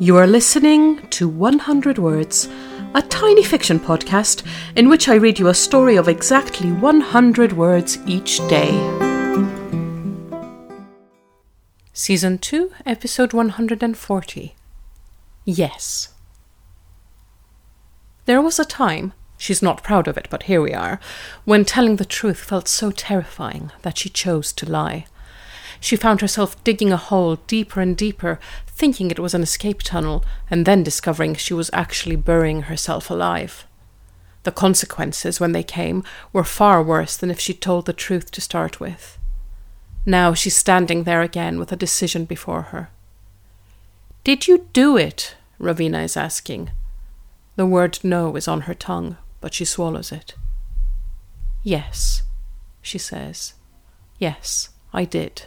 You are listening to 100 Words, a tiny fiction podcast in which I read you a story of exactly 100 words each day. Season 2, Episode 140 Yes. There was a time, she's not proud of it, but here we are, when telling the truth felt so terrifying that she chose to lie. She found herself digging a hole deeper and deeper, thinking it was an escape tunnel, and then discovering she was actually burying herself alive. The consequences, when they came, were far worse than if she'd told the truth to start with. Now she's standing there again with a decision before her. Did you do it? Ravina is asking. The word no is on her tongue, but she swallows it. Yes, she says. Yes, I did.